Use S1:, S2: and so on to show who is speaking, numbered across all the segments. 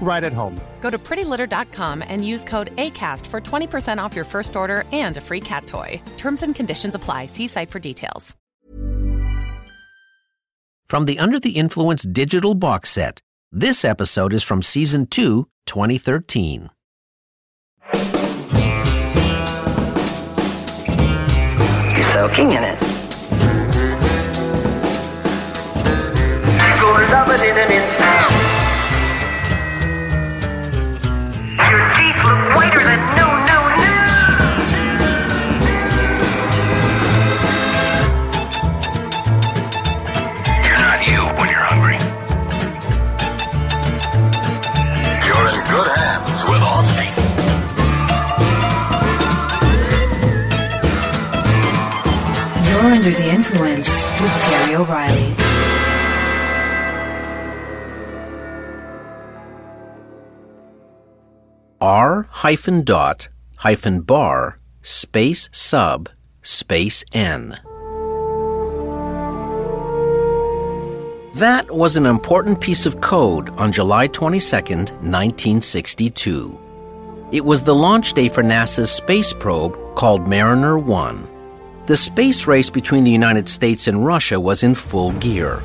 S1: right at home.
S2: Go to prettylitter.com and use code ACAST for 20% off your first order and a free cat toy. Terms and conditions apply. See site for details.
S3: From the Under the Influence digital box set, this episode is from Season 2, 2013.
S4: You're soaking in it. Gonna love it in an instant.
S3: Hyphen dot hyphen bar space sub space N. That was an important piece of code on July 22, 1962. It was the launch day for NASA's space probe called Mariner 1. The space race between the United States and Russia was in full gear.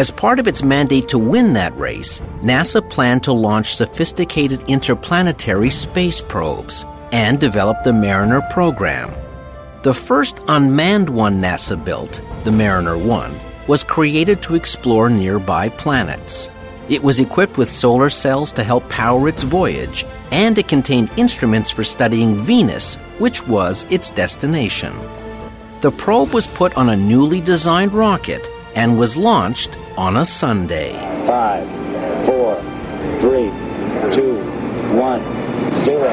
S3: As part of its mandate to win that race, NASA planned to launch sophisticated interplanetary space probes and develop the Mariner program. The first unmanned one NASA built, the Mariner 1, was created to explore nearby planets. It was equipped with solar cells to help power its voyage, and it contained instruments for studying Venus, which was its destination. The probe was put on a newly designed rocket and was launched on a Sunday.
S5: Five, four, three, two, one, zero.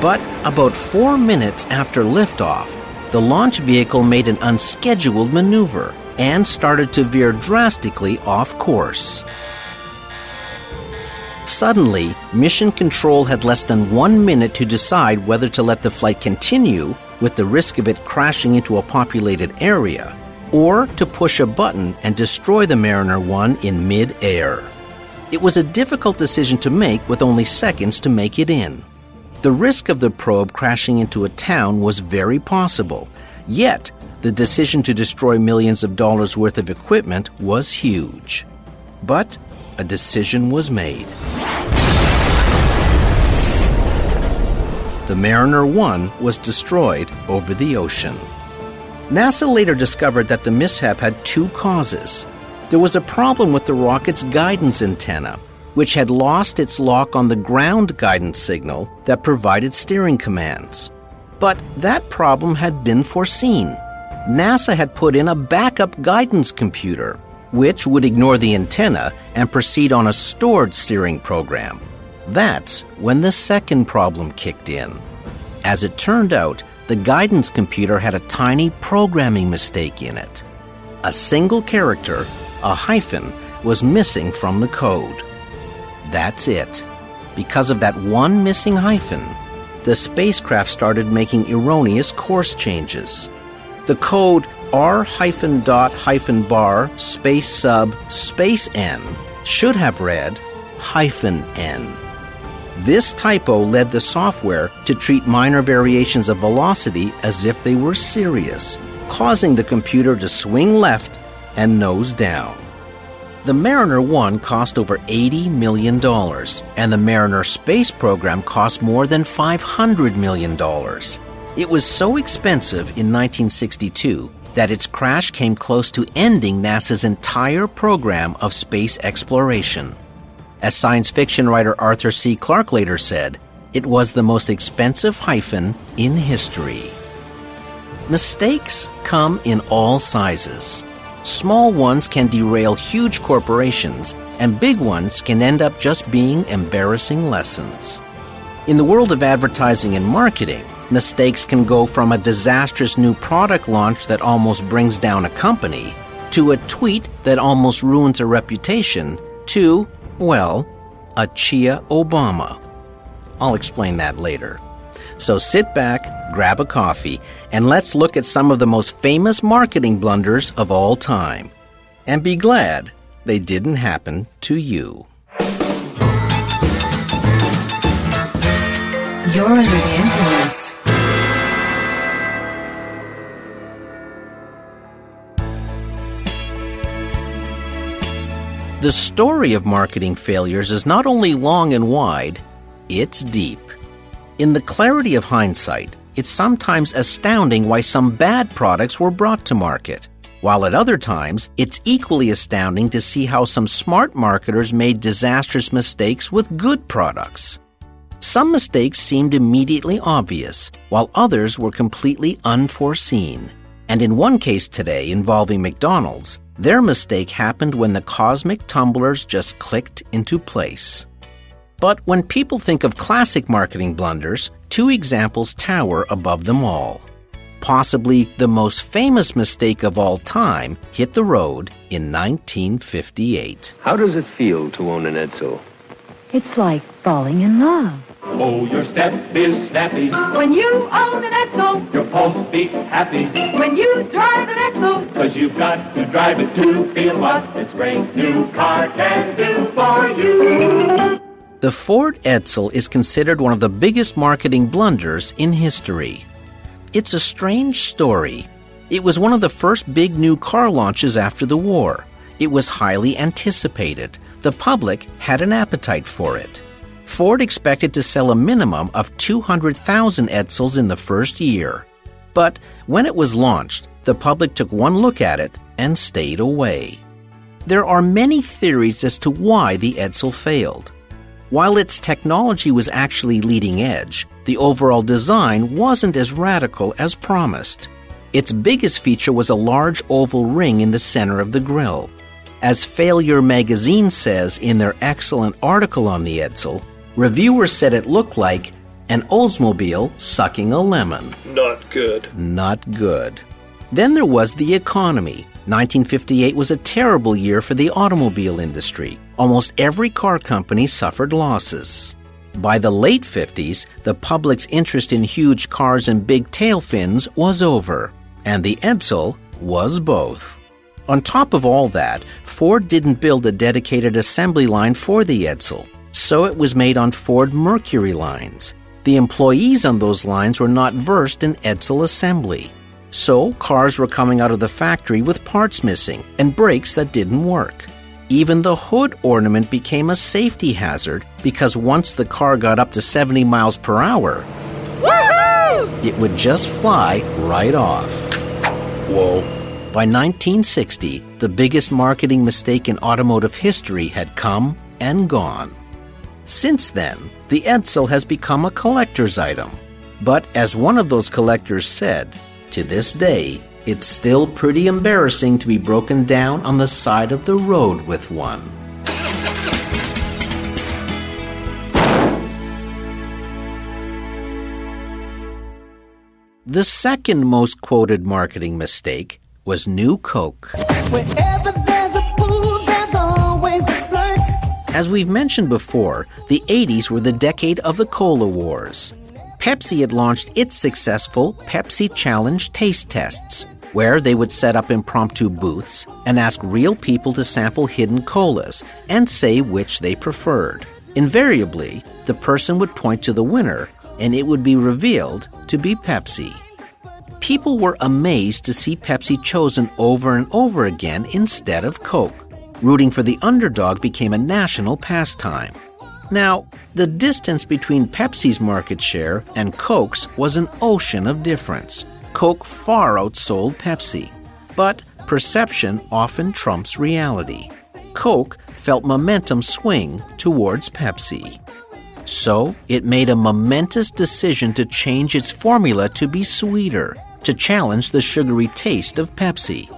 S3: But about four minutes after liftoff, the launch vehicle made an unscheduled maneuver and started to veer drastically off course. Suddenly, Mission Control had less than one minute to decide whether to let the flight continue with the risk of it crashing into a populated area, or to push a button and destroy the Mariner 1 in mid air. It was a difficult decision to make with only seconds to make it in. The risk of the probe crashing into a town was very possible, yet, the decision to destroy millions of dollars worth of equipment was huge. But a decision was made. The Mariner 1 was destroyed over the ocean. NASA later discovered that the mishap had two causes. There was a problem with the rocket's guidance antenna, which had lost its lock on the ground guidance signal that provided steering commands. But that problem had been foreseen. NASA had put in a backup guidance computer, which would ignore the antenna and proceed on a stored steering program. That's when the second problem kicked in. As it turned out, the guidance computer had a tiny programming mistake in it. A single character, a hyphen, was missing from the code. That's it. Because of that one missing hyphen, the spacecraft started making erroneous course changes. The code R hyphen dot hyphen bar space sub space N should have read hyphen N. This typo led the software to treat minor variations of velocity as if they were serious, causing the computer to swing left and nose down. The Mariner 1 cost over $80 million, and the Mariner space program cost more than $500 million. It was so expensive in 1962 that its crash came close to ending NASA's entire program of space exploration. As science fiction writer Arthur C. Clarke later said, it was the most expensive hyphen in history. Mistakes come in all sizes. Small ones can derail huge corporations, and big ones can end up just being embarrassing lessons. In the world of advertising and marketing, mistakes can go from a disastrous new product launch that almost brings down a company to a tweet that almost ruins a reputation to well, a Chia Obama. I'll explain that later. So sit back, grab a coffee, and let's look at some of the most famous marketing blunders of all time. And be glad they didn't happen to you.
S6: You're under the influence.
S3: The story of marketing failures is not only long and wide, it's deep. In the clarity of hindsight, it's sometimes astounding why some bad products were brought to market, while at other times, it's equally astounding to see how some smart marketers made disastrous mistakes with good products. Some mistakes seemed immediately obvious, while others were completely unforeseen. And in one case today involving McDonald's, their mistake happened when the cosmic tumblers just clicked into place. But when people think of classic marketing blunders, two examples tower above them all. Possibly the most famous mistake of all time hit the road in 1958.
S7: How does it feel to own an Edsel?
S8: It's like falling in love.
S9: Oh, your step is snappy.
S10: When you own an Edsel.
S9: Your pulse beats happy.
S10: When you drive an Edsel.
S9: Cause you've got to drive it to feel what this great new car can do for you.
S3: The Ford Edsel is considered one of the biggest marketing blunders in history. It's a strange story. It was one of the first big new car launches after the war. It was highly anticipated. The public had an appetite for it. Ford expected to sell a minimum of 200,000 Edsels in the first year. But when it was launched, the public took one look at it and stayed away. There are many theories as to why the Edsel failed. While its technology was actually leading edge, the overall design wasn't as radical as promised. Its biggest feature was a large oval ring in the center of the grille. As Failure magazine says in their excellent article on the Edsel, reviewers said it looked like an Oldsmobile sucking a lemon.
S11: Not good.
S3: Not good. Then there was the economy. 1958 was a terrible year for the automobile industry. almost every car company suffered losses. By the late 50s, the public's interest in huge cars and big tail fins was over, and the Edsel was both. On top of all that, Ford didn't build a dedicated assembly line for the Edsel, so it was made on Ford Mercury lines. The employees on those lines were not versed in Edsel assembly. So, cars were coming out of the factory with parts missing and brakes that didn't work. Even the hood ornament became a safety hazard because once the car got up to 70 miles per hour, Woo-hoo! it would just fly right off. Whoa. By 1960, the biggest marketing mistake in automotive history had come and gone. Since then, the Edsel has become a collector's item. But as one of those collectors said, to this day, it's still pretty embarrassing to be broken down on the side of the road with one. The second most quoted marketing mistake was New Coke. As we've mentioned before, the 80s were the decade of the Cola Wars. Pepsi had launched its successful Pepsi Challenge taste tests, where they would set up impromptu booths and ask real people to sample hidden colas and say which they preferred. Invariably, the person would point to the winner and it would be revealed to be Pepsi. People were amazed to see Pepsi chosen over and over again instead of Coke. Rooting for the underdog became a national pastime. Now, the distance between Pepsi's market share and Coke's was an ocean of difference. Coke far outsold Pepsi. But perception often trumps reality. Coke felt momentum swing towards Pepsi. So, it made a momentous decision to change its formula to be sweeter, to challenge the sugary taste of Pepsi.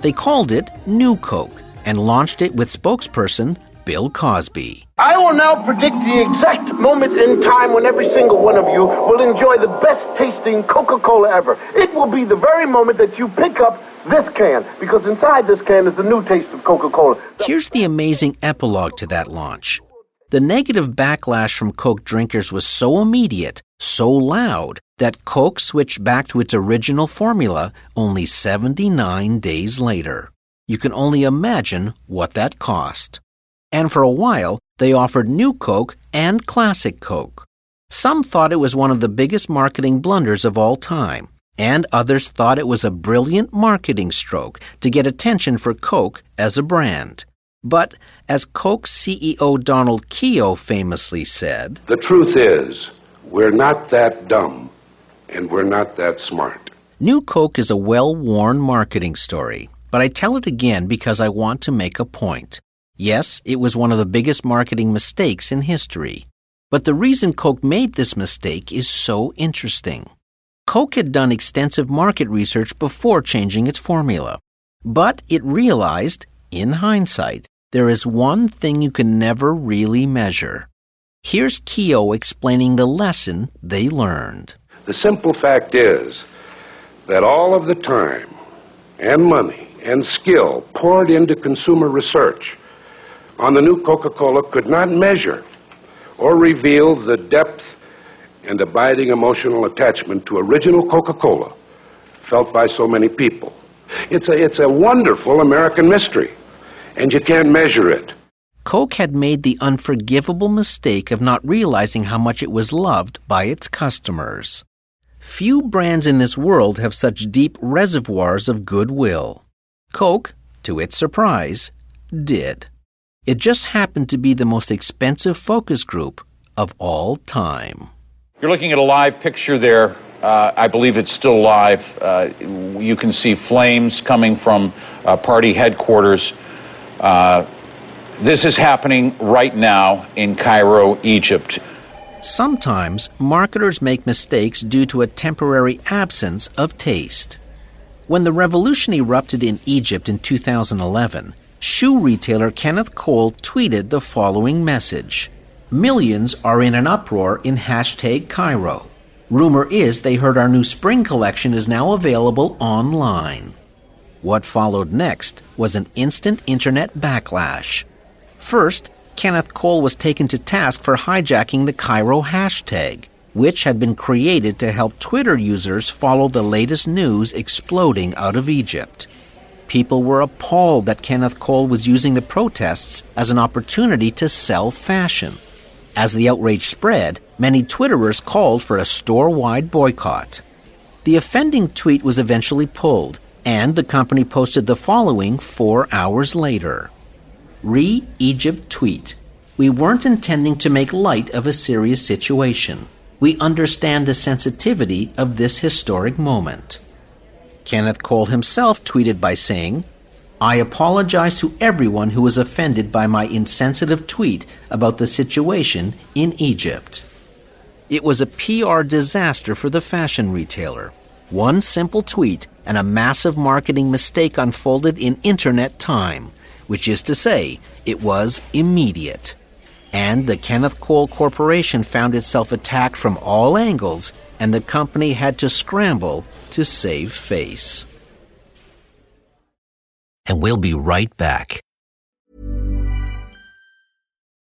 S3: They called it New Coke and launched it with spokesperson Bill Cosby.
S11: I will now predict the exact moment in time when every single one of you will enjoy the best tasting Coca Cola ever. It will be the very moment that you pick up this can, because inside this can is the new taste of Coca Cola.
S3: Here's the amazing epilogue to that launch. The negative backlash from Coke drinkers was so immediate, so loud, that Coke switched back to its original formula only 79 days later. You can only imagine what that cost. And for a while, they offered New Coke and Classic Coke. Some thought it was one of the biggest marketing blunders of all time, and others thought it was a brilliant marketing stroke to get attention for Coke as a brand. But as Coke CEO Donald Keough famously said,
S12: The truth is, we're not that dumb, and we're not that smart.
S3: New Coke is a well worn marketing story, but I tell it again because I want to make a point. Yes, it was one of the biggest marketing mistakes in history. But the reason Coke made this mistake is so interesting. Coke had done extensive market research before changing its formula. But it realized, in hindsight, there is one thing you can never really measure. Here's Keough explaining the lesson they learned.
S12: The simple fact is that all of the time and money and skill poured into consumer research on the new Coca Cola could not measure or reveal the depth and abiding emotional attachment to original Coca Cola felt by so many people. It's a, it's a wonderful American mystery, and you can't measure it.
S3: Coke had made the unforgivable mistake of not realizing how much it was loved by its customers. Few brands in this world have such deep reservoirs of goodwill. Coke, to its surprise, did. It just happened to be the most expensive focus group of all time.
S13: You're looking at a live picture there. Uh, I believe it's still live. Uh, you can see flames coming from uh, party headquarters. Uh, this is happening right now in Cairo, Egypt.
S3: Sometimes marketers make mistakes due to a temporary absence of taste. When the revolution erupted in Egypt in 2011, shoe retailer Kenneth Cole tweeted the following message Millions are in an uproar in hashtag Cairo. Rumor is they heard our new spring collection is now available online. What followed next was an instant internet backlash. First, Kenneth Cole was taken to task for hijacking the Cairo hashtag, which had been created to help Twitter users follow the latest news exploding out of Egypt. People were appalled that Kenneth Cole was using the protests as an opportunity to sell fashion. As the outrage spread, many Twitterers called for a store wide boycott. The offending tweet was eventually pulled, and the company posted the following four hours later Re Egypt tweet. We weren't intending to make light of a serious situation. We understand the sensitivity of this historic moment. Kenneth Cole himself tweeted by saying, I apologize to everyone who was offended by my insensitive tweet about the situation in Egypt. It was a PR disaster for the fashion retailer. One simple tweet and a massive marketing mistake unfolded in internet time, which is to say, it was immediate. And the Kenneth Cole Corporation found itself attacked from all angles, and the company had to scramble to save face. And we'll be right back.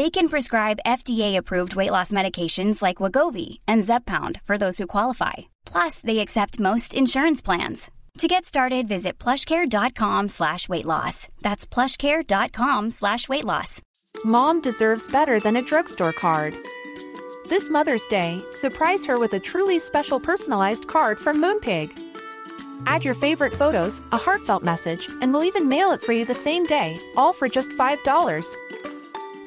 S14: They can prescribe FDA-approved weight loss medications like Wegovy and Zepbound for those who qualify. Plus, they accept most insurance plans. To get started, visit plushcare.com slash weight loss. That's plushcare.com slash weight loss.
S15: Mom deserves better than a drugstore card. This Mother's Day, surprise her with a truly special personalized card from Moonpig. Add your favorite photos, a heartfelt message, and we'll even mail it for you the same day, all for just $5.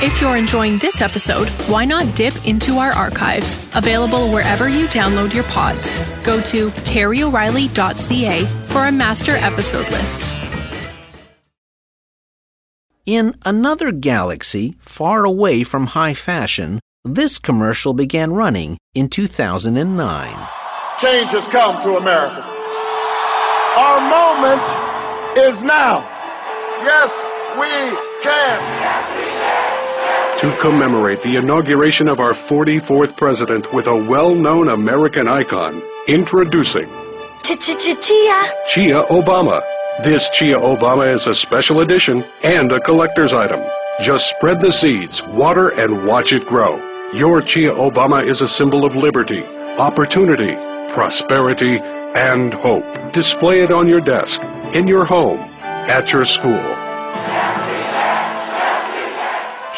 S16: If you're enjoying this episode, why not dip into our archives, available wherever you download your pods. Go to terryoreilly.ca for a master episode list.
S3: In another galaxy far away from high fashion, this commercial began running in 2009.
S17: Change has come to America. Our moment is now. Yes, we can.
S12: To commemorate the inauguration of our 44th president with a well known American icon, introducing
S18: Chia.
S12: Chia Obama. This Chia Obama is a special edition and a collector's item. Just spread the seeds, water, and watch it grow. Your Chia Obama is a symbol of liberty, opportunity, prosperity, and hope. Display it on your desk, in your home, at your school.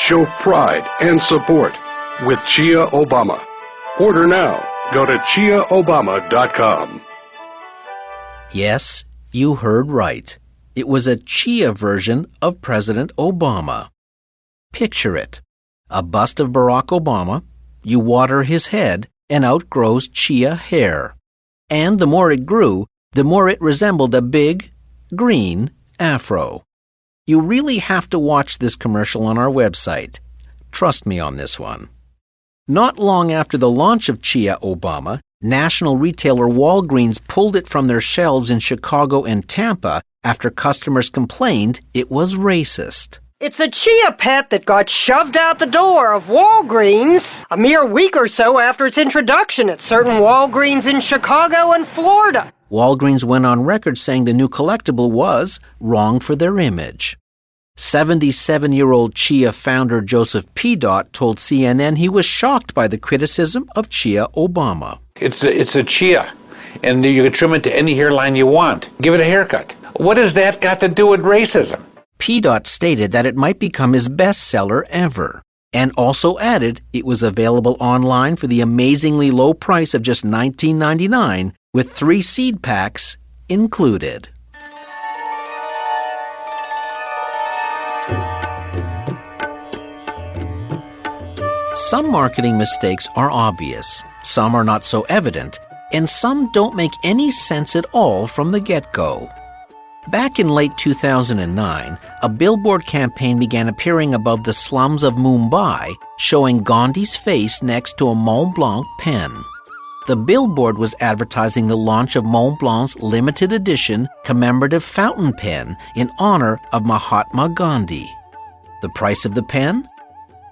S12: Show pride and support with Chia Obama. Order now. Go to chiaobama.com.
S3: Yes, you heard right. It was a Chia version of President Obama. Picture it a bust of Barack Obama, you water his head, and out grows Chia hair. And the more it grew, the more it resembled a big, green afro. You really have to watch this commercial on our website. Trust me on this one. Not long after the launch of Chia Obama, national retailer Walgreens pulled it from their shelves in Chicago and Tampa after customers complained it was racist.
S19: It's a chia pet that got shoved out the door of Walgreens a mere week or so after its introduction at certain Walgreens in Chicago and Florida.
S3: Walgreens went on record saying the new collectible was wrong for their image. 77 year old Chia founder Joseph Pedott told CNN he was shocked by the criticism of Chia Obama.
S13: It's a, it's a chia, and you can trim it to any hairline you want. Give it a haircut. What has that got to do with racism?
S3: Pedott stated that it might become his best seller ever, and also added it was available online for the amazingly low price of just $19.99 with three seed packs included. Some marketing mistakes are obvious, some are not so evident, and some don't make any sense at all from the get go. Back in late 2009, a billboard campaign began appearing above the slums of Mumbai, showing Gandhi's face next to a Mont Blanc pen. The billboard was advertising the launch of Mont Blanc's limited edition commemorative fountain pen in honor of Mahatma Gandhi. The price of the pen?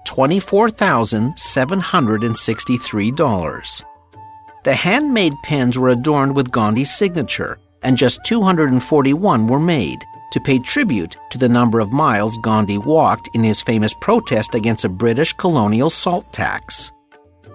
S3: $24,763. The handmade pens were adorned with Gandhi's signature, and just 241 were made to pay tribute to the number of miles Gandhi walked in his famous protest against a British colonial salt tax.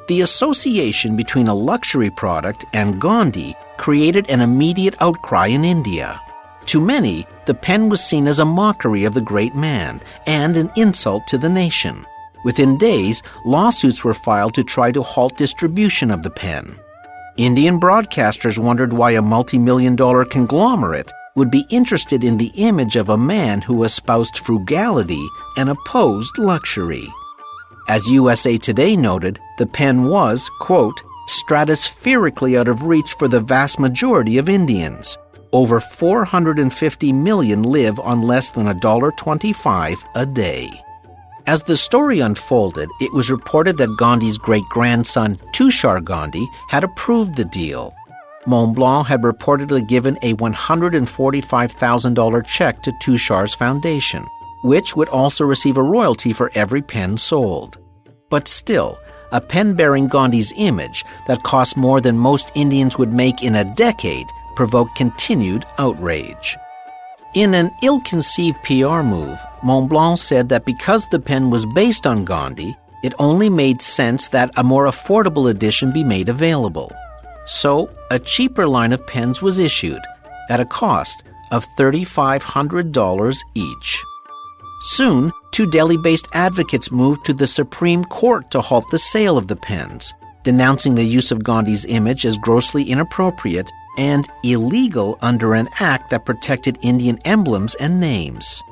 S3: The association between a luxury product and Gandhi created an immediate outcry in India. To many, the pen was seen as a mockery of the great man and an insult to the nation. Within days, lawsuits were filed to try to halt distribution of the pen. Indian broadcasters wondered why a multi million dollar conglomerate would be interested in the image of a man who espoused frugality and opposed luxury. As USA Today noted, the pen was, quote, stratospherically out of reach for the vast majority of Indians. Over 450 million live on less than $1.25 a day. As the story unfolded, it was reported that Gandhi's great grandson, Tushar Gandhi, had approved the deal. Mont Blanc had reportedly given a $145,000 check to Tushar's foundation, which would also receive a royalty for every pen sold. But still, a pen bearing Gandhi's image that cost more than most Indians would make in a decade provoked continued outrage. In an ill conceived PR move, Montblanc said that because the pen was based on Gandhi, it only made sense that a more affordable edition be made available. So, a cheaper line of pens was issued at a cost of $3,500 each. Soon, two Delhi based advocates moved to the Supreme Court to halt the sale of the pens, denouncing the use of Gandhi's image as grossly inappropriate and illegal under an act that protected Indian emblems and names.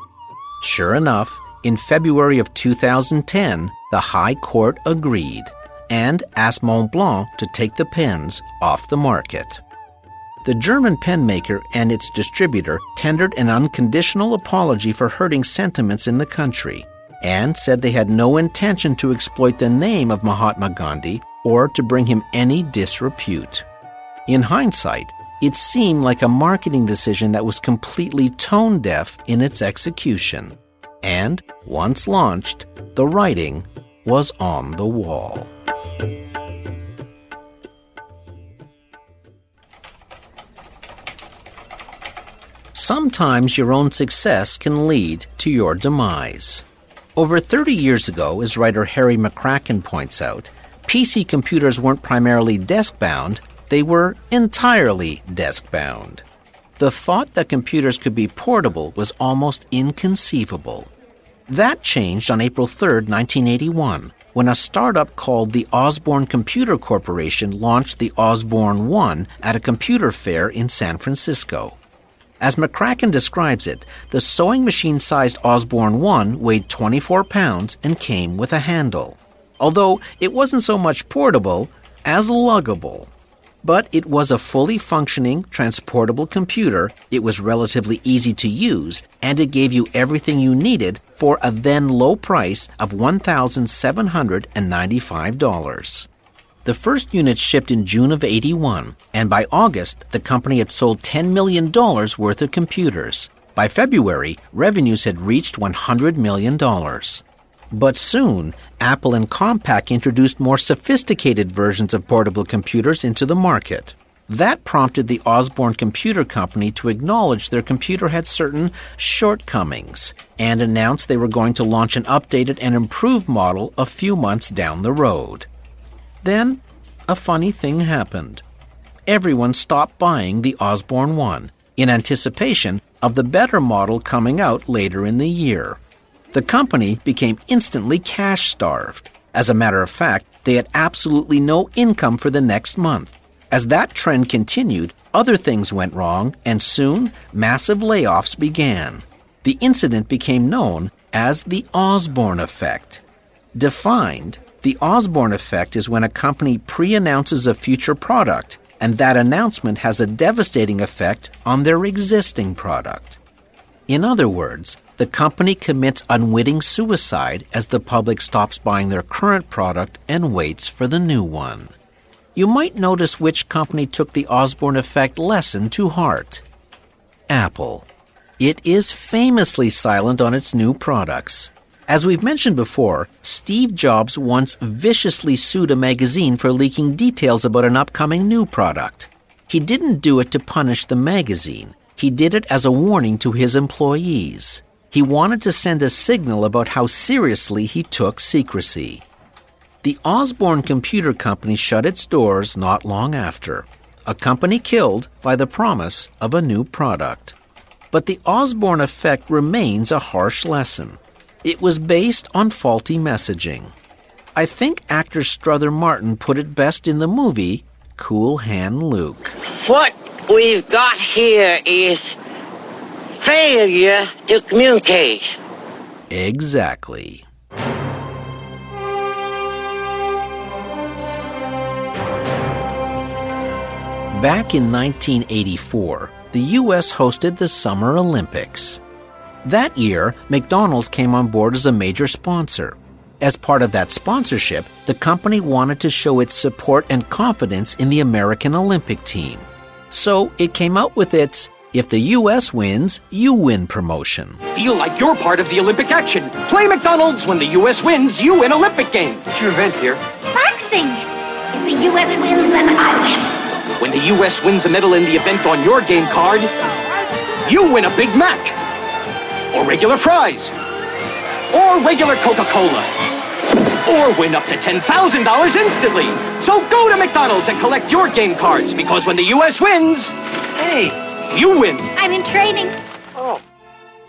S3: Sure enough, in February of 2010, the High Court agreed and asked Montblanc to take the pens off the market. The German pen maker and its distributor tendered an unconditional apology for hurting sentiments in the country and said they had no intention to exploit the name of Mahatma Gandhi or to bring him any disrepute. In hindsight, it seemed like a marketing decision that was completely tone deaf in its execution. And, once launched, the writing was on the wall. Sometimes your own success can lead to your demise. Over 30 years ago, as writer Harry McCracken points out, PC computers weren't primarily desk bound, they were entirely desk bound. The thought that computers could be portable was almost inconceivable. That changed on April 3, 1981, when a startup called the Osborne Computer Corporation launched the Osborne One at a computer fair in San Francisco. As McCracken describes it, the sewing machine sized Osborne 1 weighed 24 pounds and came with a handle, although it wasn't so much portable as luggable. But it was a fully functioning, transportable computer, it was relatively easy to use, and it gave you everything you needed for a then low price of $1,795. The first unit shipped in June of 81, and by August, the company had sold $10 million worth of computers. By February, revenues had reached $100 million. But soon, Apple and Compaq introduced more sophisticated versions of portable computers into the market. That prompted the Osborne Computer Company to acknowledge their computer had certain shortcomings and announced they were going to launch an updated and improved model a few months down the road. Then, a funny thing happened. Everyone stopped buying the Osborne 1 in anticipation of the better model coming out later in the year. The company became instantly cash starved. As a matter of fact, they had absolutely no income for the next month. As that trend continued, other things went wrong, and soon massive layoffs began. The incident became known as the Osborne effect. Defined, the Osborne effect is when a company pre announces a future product, and that announcement has a devastating effect on their existing product. In other words, the company commits unwitting suicide as the public stops buying their current product and waits for the new one. You might notice which company took the Osborne effect lesson to heart. Apple. It is famously silent on its new products. As we've mentioned before, Steve Jobs once viciously sued a magazine for leaking details about an upcoming new product. He didn't do it to punish the magazine, he did it as a warning to his employees. He wanted to send a signal about how seriously he took secrecy. The Osborne Computer Company shut its doors not long after, a company killed by the promise of a new product. But the Osborne effect remains a harsh lesson. It was based on faulty messaging. I think actor Strother Martin put it best in the movie Cool Hand Luke.
S20: What we've got here is failure to communicate.
S3: Exactly. Back in 1984, the U.S. hosted the Summer Olympics. That year, McDonald's came on board as a major sponsor. As part of that sponsorship, the company wanted to show its support and confidence in the American Olympic team. So it came out with its If the U.S. wins, you win promotion.
S21: Feel like you're part of the Olympic action. Play McDonald's when the U.S. wins, you win Olympic game. What's your event here?
S18: Boxing. If the U.S. wins, then I win.
S21: When the U.S. wins a medal in the event on your game card, you win a Big Mac. Or regular fries. Or regular Coca-Cola. Or win up to $10,000 instantly. So go to McDonald's and collect your game cards because when the U.S. wins, hey, you win.
S18: I'm in training. Oh.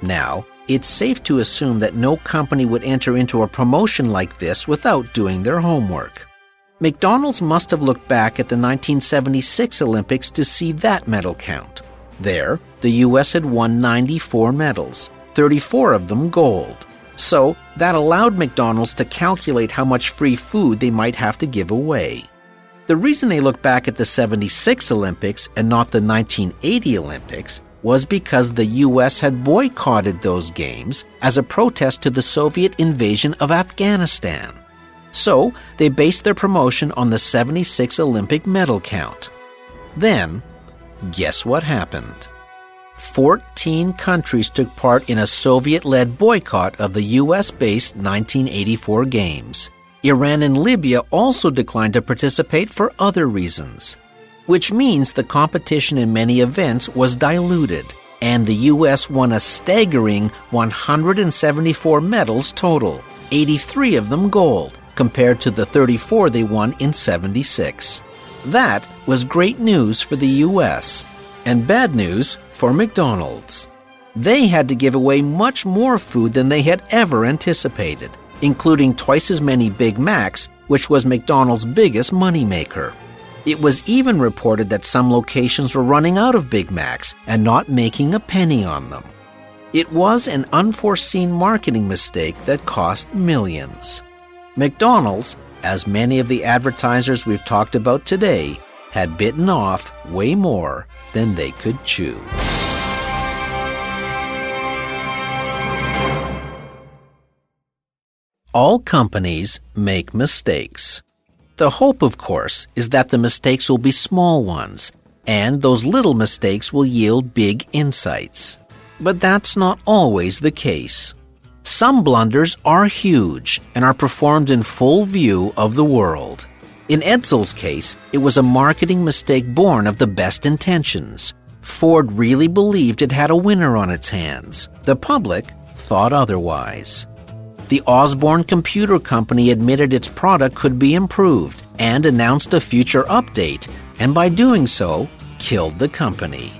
S3: Now, it's safe to assume that no company would enter into a promotion like this without doing their homework. McDonald's must have looked back at the 1976 Olympics to see that medal count. There, the U.S. had won 94 medals, 34 of them gold. So, that allowed McDonald's to calculate how much free food they might have to give away. The reason they looked back at the 76 Olympics and not the 1980 Olympics was because the US had boycotted those games as a protest to the Soviet invasion of Afghanistan. So, they based their promotion on the 76 Olympic medal count. Then, guess what happened? 14 countries took part in a Soviet led boycott of the US based 1984 Games. Iran and Libya also declined to participate for other reasons, which means the competition in many events was diluted, and the US won a staggering 174 medals total, 83 of them gold, compared to the 34 they won in 76. That was great news for the US and bad news for McDonald's. They had to give away much more food than they had ever anticipated, including twice as many Big Macs, which was McDonald's biggest moneymaker. It was even reported that some locations were running out of Big Macs and not making a penny on them. It was an unforeseen marketing mistake that cost millions. McDonald's, as many of the advertisers we've talked about today, had bitten off way more than they could chew. All companies make mistakes. The hope, of course, is that the mistakes will be small ones, and those little mistakes will yield big insights. But that's not always the case. Some blunders are huge and are performed in full view of the world. In Edsel's case, it was a marketing mistake born of the best intentions. Ford really believed it had a winner on its hands. The public thought otherwise. The Osborne Computer Company admitted its product could be improved and announced a future update, and by doing so, killed the company.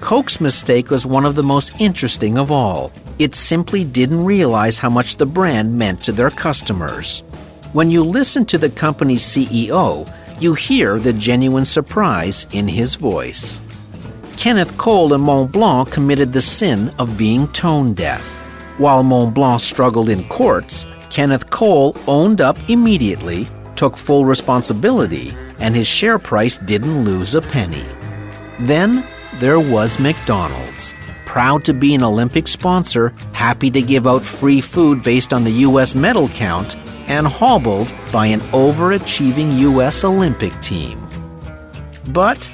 S3: Coke's mistake was one of the most interesting of all. It simply didn't realize how much the brand meant to their customers. When you listen to the company's CEO, you hear the genuine surprise in his voice. Kenneth Cole and Mont Blanc committed the sin of being tone deaf. While Mont Blanc struggled in courts, Kenneth Cole owned up immediately, took full responsibility, and his share price didn't lose a penny. Then there was McDonald's. Proud to be an Olympic sponsor, happy to give out free food based on the U.S. medal count, and hobbled by an overachieving U.S. Olympic team. But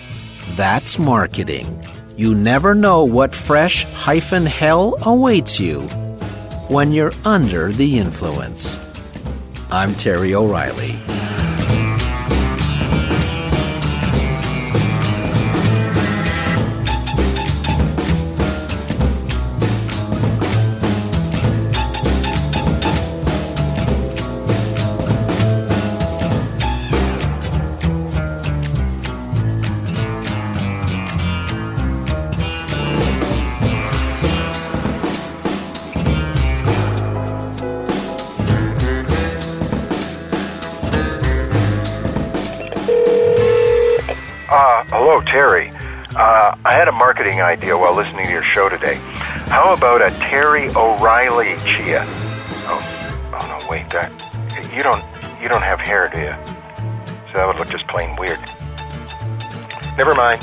S3: that's marketing. You never know what fresh hyphen hell awaits you when you're under the influence. I'm Terry O'Reilly.
S22: Marketing idea while listening to your show today. How about a Terry O'Reilly chia? Oh, oh no, wait, that you don't you don't have hair, do you? So that would look just plain weird. Never mind.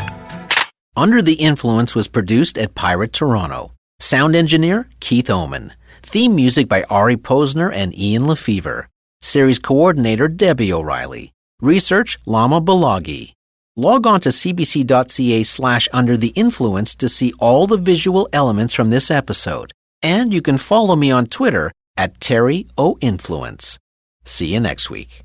S3: Under the Influence was produced at Pirate Toronto. Sound engineer Keith Oman. Theme music by Ari Posner and Ian LeFeuvre. Series coordinator Debbie O'Reilly. Research Lama Balagi. Log on to cbc.ca slash under the influence to see all the visual elements from this episode. And you can follow me on Twitter at Terry O Influence. See you next week.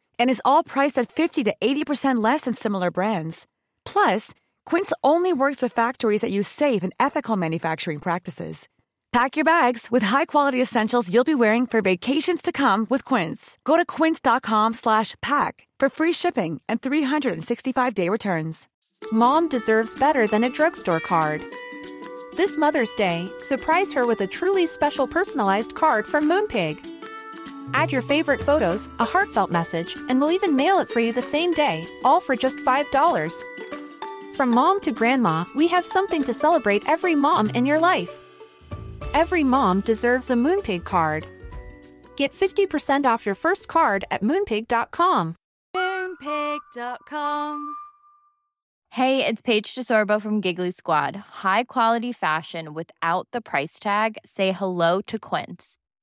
S23: and is all priced at 50 to 80% less than similar brands. Plus, Quince only works with factories that use safe and ethical manufacturing practices. Pack your bags with high-quality essentials you'll be wearing for vacations to come with Quince. Go to quince.com/pack for free shipping and 365-day returns.
S15: Mom deserves better than a drugstore card. This Mother's Day, surprise her with a truly special personalized card from Moonpig. Add your favorite photos, a heartfelt message, and we'll even mail it for you the same day, all for just $5. From mom to grandma, we have something to celebrate every mom in your life. Every mom deserves a Moonpig card. Get 50% off your first card at moonpig.com.
S24: Moonpig.com. Hey, it's Paige DeSorbo from Giggly Squad. High quality fashion without the price tag? Say hello to Quince.